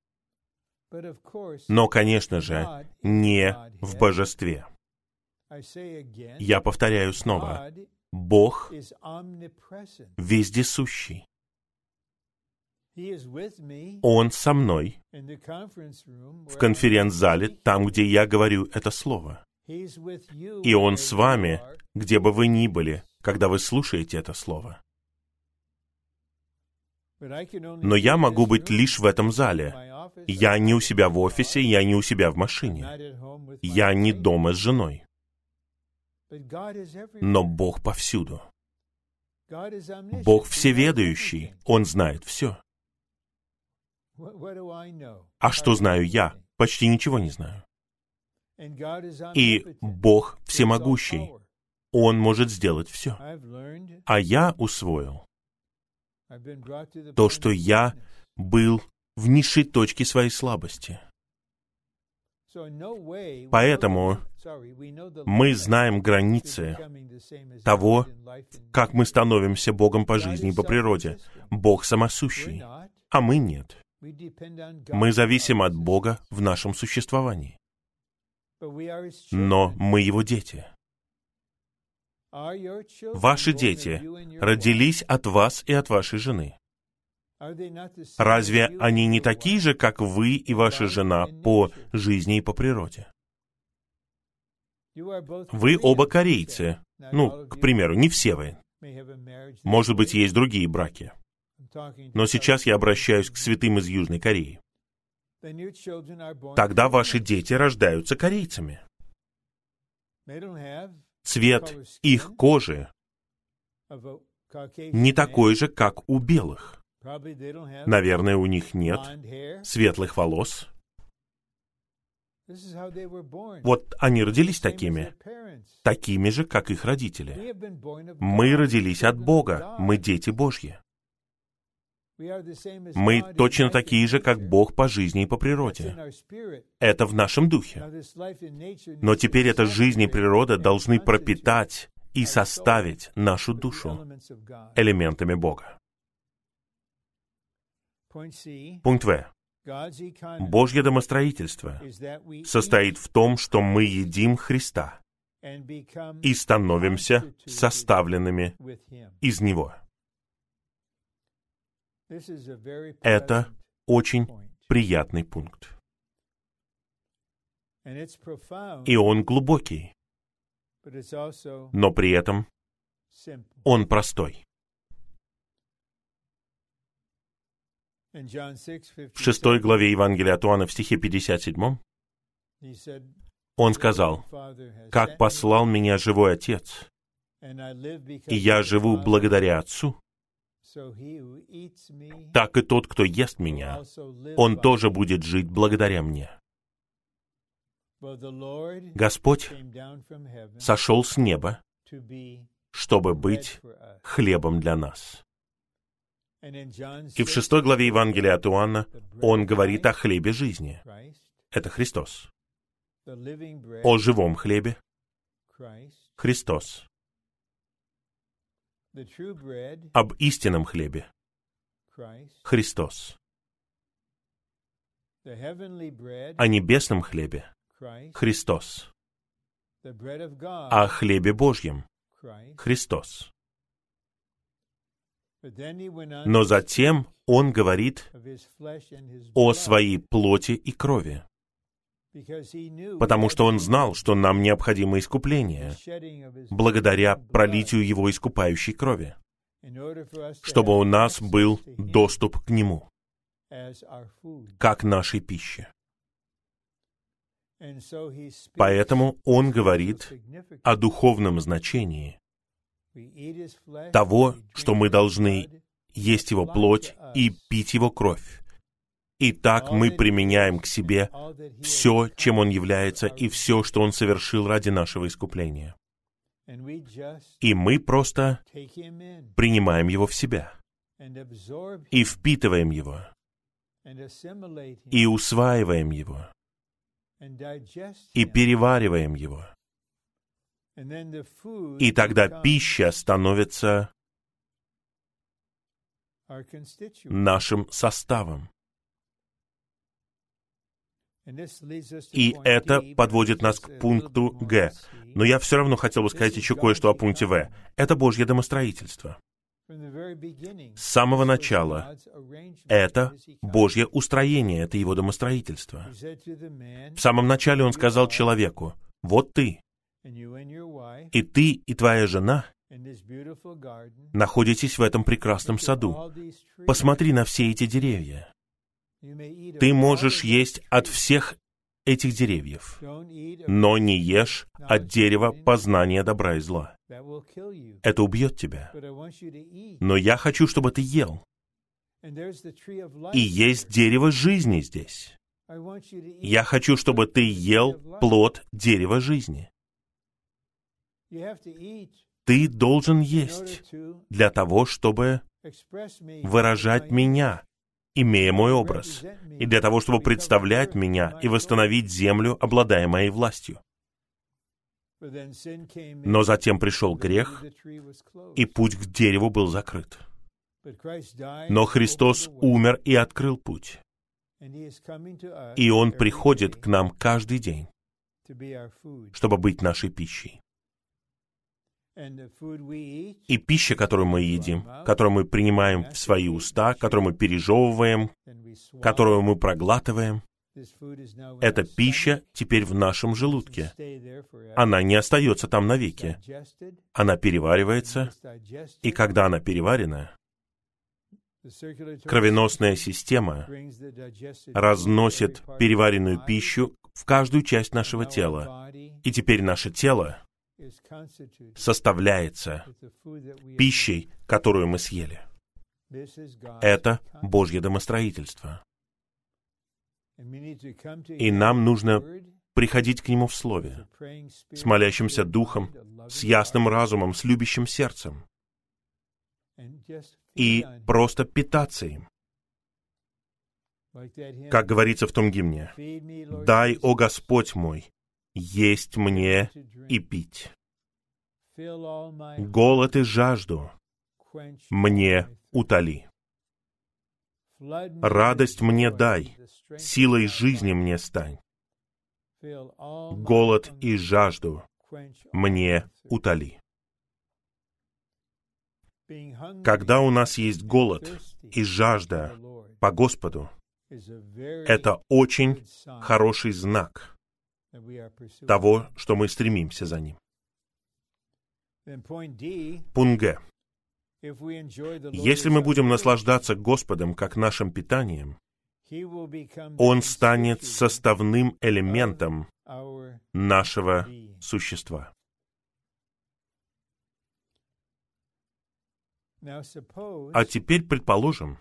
Но, конечно же, не в божестве. Я повторяю снова, Бог вездесущий. Он со мной в конференц-зале, там, где я говорю это слово. И Он с вами, где бы вы ни были, когда вы слушаете это слово. Но я могу быть лишь в этом зале. Я не у себя в офисе, я не у себя в машине. Я не дома с женой. Но Бог повсюду. Бог всеведающий, Он знает все. А что знаю я? Почти ничего не знаю. И Бог всемогущий. Он может сделать все. А я усвоил то, что я был в низшей точке своей слабости. Поэтому мы знаем границы того, как мы становимся Богом по жизни и по природе. Бог самосущий, а мы нет. Мы зависим от Бога в нашем существовании. Но мы Его дети. Ваши дети родились от вас и от вашей жены. Разве они не такие же, как вы и ваша жена по жизни и по природе? Вы оба корейцы. Ну, к примеру, не все вы. Может быть, есть другие браки. Но сейчас я обращаюсь к святым из Южной Кореи. Тогда ваши дети рождаются корейцами. Цвет их кожи не такой же, как у белых. Наверное, у них нет светлых волос. Вот они родились такими, такими же, как их родители. Мы родились от Бога, мы дети Божьи. Мы точно такие же, как Бог по жизни и по природе. Это в нашем духе. Но теперь эта жизнь и природа должны пропитать и составить нашу душу элементами Бога. Пункт В. Божье домостроительство состоит в том, что мы едим Христа и становимся составленными из Него. Это очень приятный пункт. И он глубокий, но при этом он простой. В шестой главе Евангелия от Иоанна в стихе 57 он сказал, «Как послал меня живой Отец, и я живу благодаря Отцу, так и тот, кто ест меня, он тоже будет жить благодаря мне. Господь сошел с неба, чтобы быть хлебом для нас. И в шестой главе Евангелия от Иоанна он говорит о хлебе жизни. Это Христос. О живом хлебе. Христос об истинном хлебе. Христос. О небесном хлебе. Христос. О хлебе Божьем. Христос. Но затем он говорит о своей плоти и крови потому что он знал, что нам необходимо искупление благодаря пролитию его искупающей крови, чтобы у нас был доступ к нему, как нашей пище. Поэтому он говорит о духовном значении того, что мы должны есть его плоть и пить его кровь, и так мы применяем к себе все, чем Он является, и все, что Он совершил ради нашего искупления. И мы просто принимаем Его в себя. и впитываем его, и усваиваем его, и перевариваем его. И тогда пища становится нашим составом. И это подводит нас к пункту Г. Но я все равно хотел бы сказать еще кое-что о пункте В. Это Божье домостроительство. С самого начала это Божье устроение, это его домостроительство. В самом начале он сказал человеку, вот ты, и ты, и твоя жена находитесь в этом прекрасном саду. Посмотри на все эти деревья. Ты можешь есть от всех этих деревьев, но не ешь от дерева познания добра и зла. Это убьет тебя. Но я хочу, чтобы ты ел. И есть дерево жизни здесь. Я хочу, чтобы ты ел плод дерева жизни. Ты должен есть для того, чтобы выражать меня, имея мой образ, и для того, чтобы представлять меня и восстановить землю, обладая моей властью. Но затем пришел грех, и путь к дереву был закрыт. Но Христос умер и открыл путь. И Он приходит к нам каждый день, чтобы быть нашей пищей. И пища, которую мы едим, которую мы принимаем в свои уста, которую мы пережевываем, которую мы проглатываем, эта пища теперь в нашем желудке. Она не остается там навеки. Она переваривается, и когда она переварена, кровеносная система разносит переваренную пищу в каждую часть нашего тела. И теперь наше тело составляется пищей, которую мы съели. Это Божье домостроительство. И нам нужно приходить к Нему в Слове, с молящимся духом, с ясным разумом, с любящим сердцем, и просто питаться им. Как говорится в том гимне, «Дай, о Господь мой, есть мне и пить. Голод и жажду мне утоли. Радость мне дай, силой жизни мне стань. Голод и жажду мне утоли. Когда у нас есть голод и жажда по Господу, это очень хороший знак того, что мы стремимся за Ним. Пункт Г. Если мы будем наслаждаться Господом как нашим питанием, Он станет составным элементом нашего существа. А теперь предположим,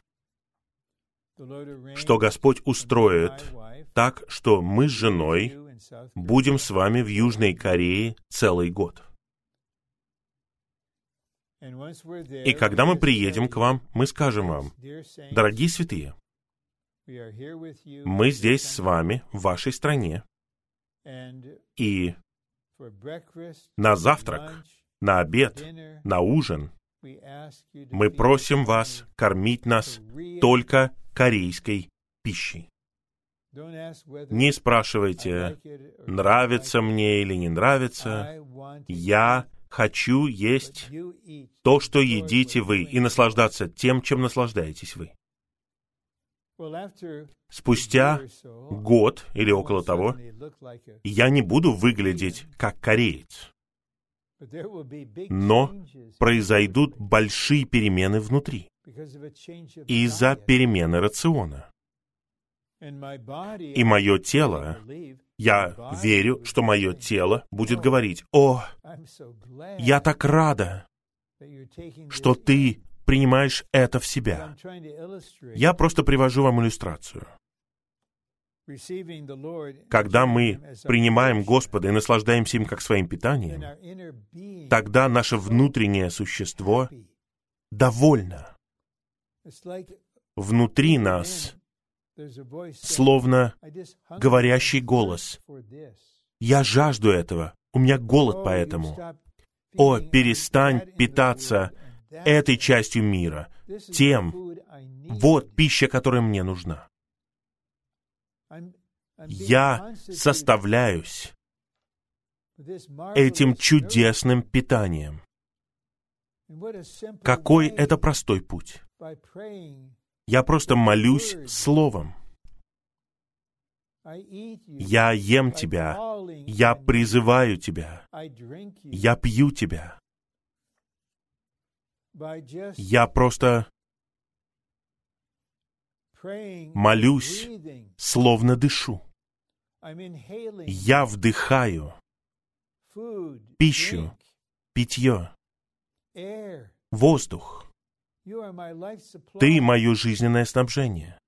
что Господь устроит так, что мы с женой будем с вами в Южной Корее целый год. И когда мы приедем к вам, мы скажем вам, дорогие святые, мы здесь с вами, в вашей стране, и на завтрак, на обед, на ужин мы просим вас кормить нас только корейской пищей. Не спрашивайте, нравится мне или не нравится. Я хочу есть то, что едите вы, и наслаждаться тем, чем наслаждаетесь вы. Спустя год или около того, я не буду выглядеть как кореец. Но произойдут большие перемены внутри из-за перемены рациона. И мое тело я верю, что мое тело будет говорить, «О, я так рада, что ты принимаешь это в себя». Я просто привожу вам иллюстрацию. Когда мы принимаем Господа и наслаждаемся им как своим питанием, тогда наше внутреннее существо довольно. внутри нас словно говорящий голос. «Я жажду этого, у меня голод по этому». О, перестань питаться этой частью мира, тем, вот пища, которая мне нужна. Я составляюсь этим чудесным питанием. Какой это простой путь? Я просто молюсь Словом. Я ем Тебя, я призываю Тебя, я пью Тебя. Я просто молюсь, словно дышу. Я вдыхаю пищу, питье, воздух. Ты мое жизненное снабжение.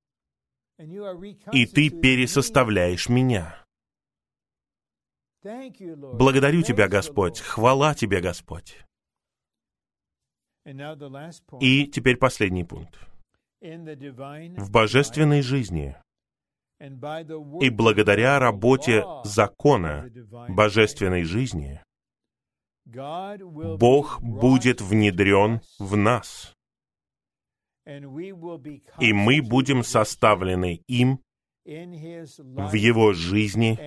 И ты пересоставляешь меня. Благодарю Тебя, Господь. Хвала Тебе, Господь. И теперь последний пункт. В божественной жизни и благодаря работе закона божественной жизни Бог будет внедрен в нас, и мы будем составлены им в Его жизни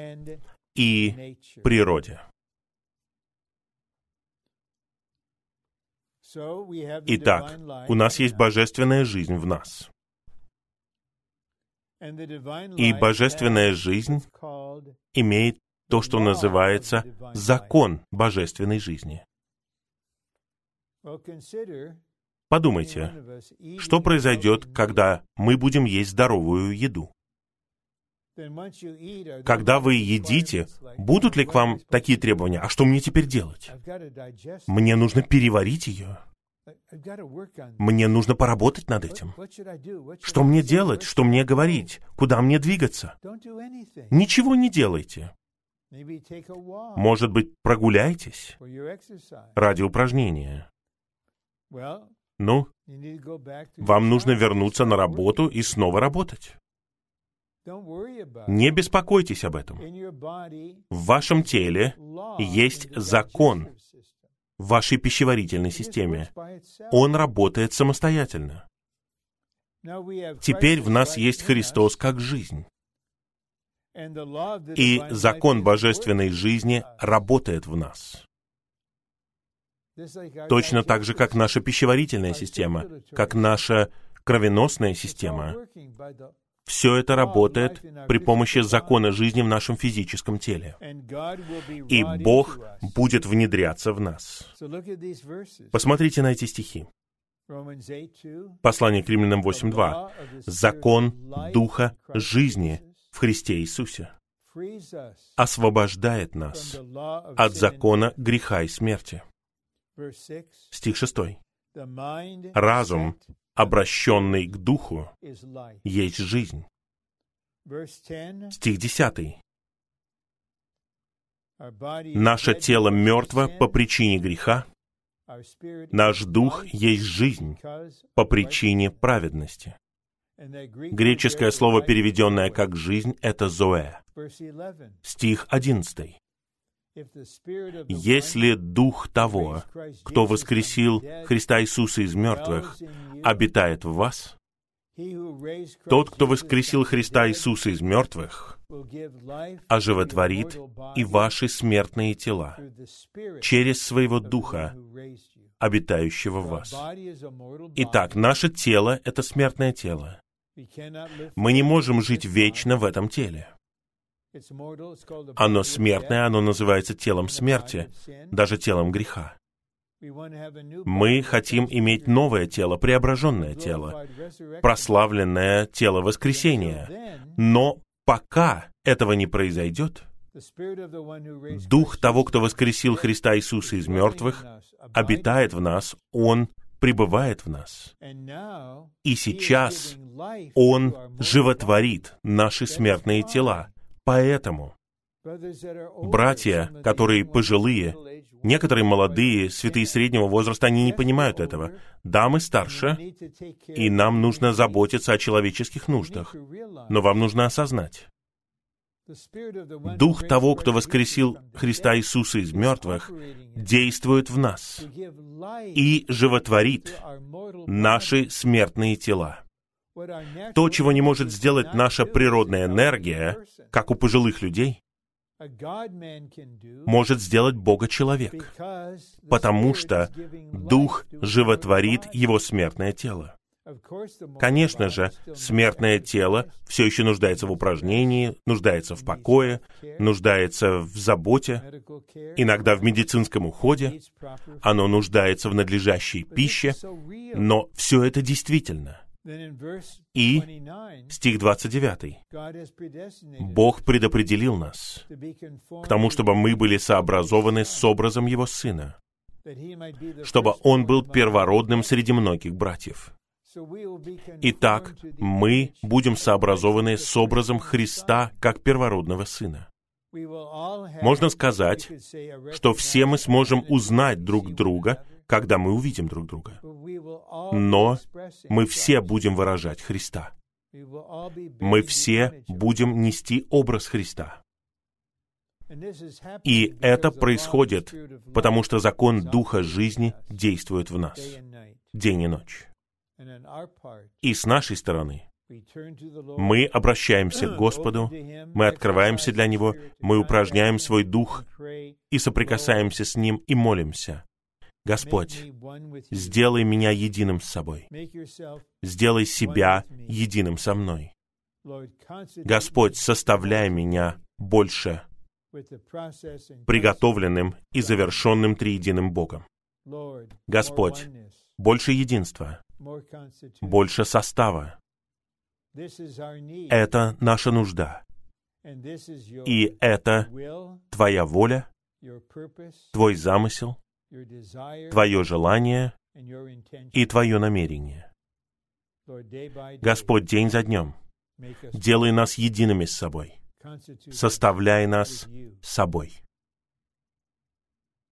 и природе. Итак, у нас есть божественная жизнь в нас. И божественная жизнь имеет то, что называется закон божественной жизни. Подумайте, что произойдет, когда мы будем есть здоровую еду? Когда вы едите, будут ли к вам такие требования? А что мне теперь делать? Мне нужно переварить ее. Мне нужно поработать над этим. Что мне делать? Что мне говорить? Куда мне двигаться? Ничего не делайте. Может быть, прогуляйтесь ради упражнения. Ну, вам нужно вернуться на работу и снова работать. Не беспокойтесь об этом. В вашем теле есть закон в вашей пищеварительной системе. Он работает самостоятельно. Теперь в нас есть Христос как жизнь. И закон божественной жизни работает в нас. Точно так же, как наша пищеварительная система, как наша кровеносная система. Все это работает при помощи закона жизни в нашем физическом теле. И Бог будет внедряться в нас. Посмотрите на эти стихи. Послание к Римлянам 8.2. Закон Духа жизни в Христе Иисусе освобождает нас от закона греха и смерти. Стих 6. Разум, обращенный к Духу, есть жизнь. Стих 10. Наше тело мертво по причине греха, наш дух есть жизнь по причине праведности. Греческое слово, переведенное как «жизнь», — это «зоэ». Стих 11. Если Дух того, кто воскресил Христа Иисуса из мертвых, обитает в вас, тот, кто воскресил Христа Иисуса из мертвых, оживотворит и ваши смертные тела через своего Духа, обитающего в вас. Итак, наше тело — это смертное тело. Мы не можем жить вечно в этом теле. Оно смертное, оно называется телом смерти, даже телом греха. Мы хотим иметь новое тело, преображенное тело, прославленное тело воскресения. Но пока этого не произойдет, Дух того, кто воскресил Христа Иисуса из мертвых, обитает в нас, Он пребывает в нас. И сейчас Он животворит наши смертные тела, Поэтому Братья, которые пожилые, некоторые молодые, святые среднего возраста, они не понимают этого. Да, мы старше, и нам нужно заботиться о человеческих нуждах. Но вам нужно осознать, Дух того, кто воскресил Христа Иисуса из мертвых, действует в нас и животворит наши смертные тела. То, чего не может сделать наша природная энергия, как у пожилых людей, может сделать Бога человек, потому что Дух животворит его смертное тело. Конечно же, смертное тело все еще нуждается в упражнении, нуждается в покое, нуждается в заботе, иногда в медицинском уходе, оно нуждается в надлежащей пище, но все это действительно. И стих 29. Бог предопределил нас к тому, чтобы мы были сообразованы с образом Его Сына, чтобы Он был первородным среди многих братьев. Итак, мы будем сообразованы с образом Христа как первородного Сына. Можно сказать, что все мы сможем узнать друг друга, когда мы увидим друг друга. Но мы все будем выражать Христа. Мы все будем нести образ Христа. И это происходит, потому что закон Духа жизни действует в нас день и ночь. И с нашей стороны мы обращаемся к Господу, мы открываемся для Него, мы упражняем свой дух и соприкасаемся с Ним и молимся. Господь, сделай меня единым с собой. Сделай себя единым со мной. Господь, составляй меня больше приготовленным и завершенным триединым Богом. Господь, больше единства, больше состава. Это наша нужда. И это Твоя воля, Твой замысел, Твое желание и Твое намерение. Господь, день за днем, делай нас едиными с собой, составляй нас собой.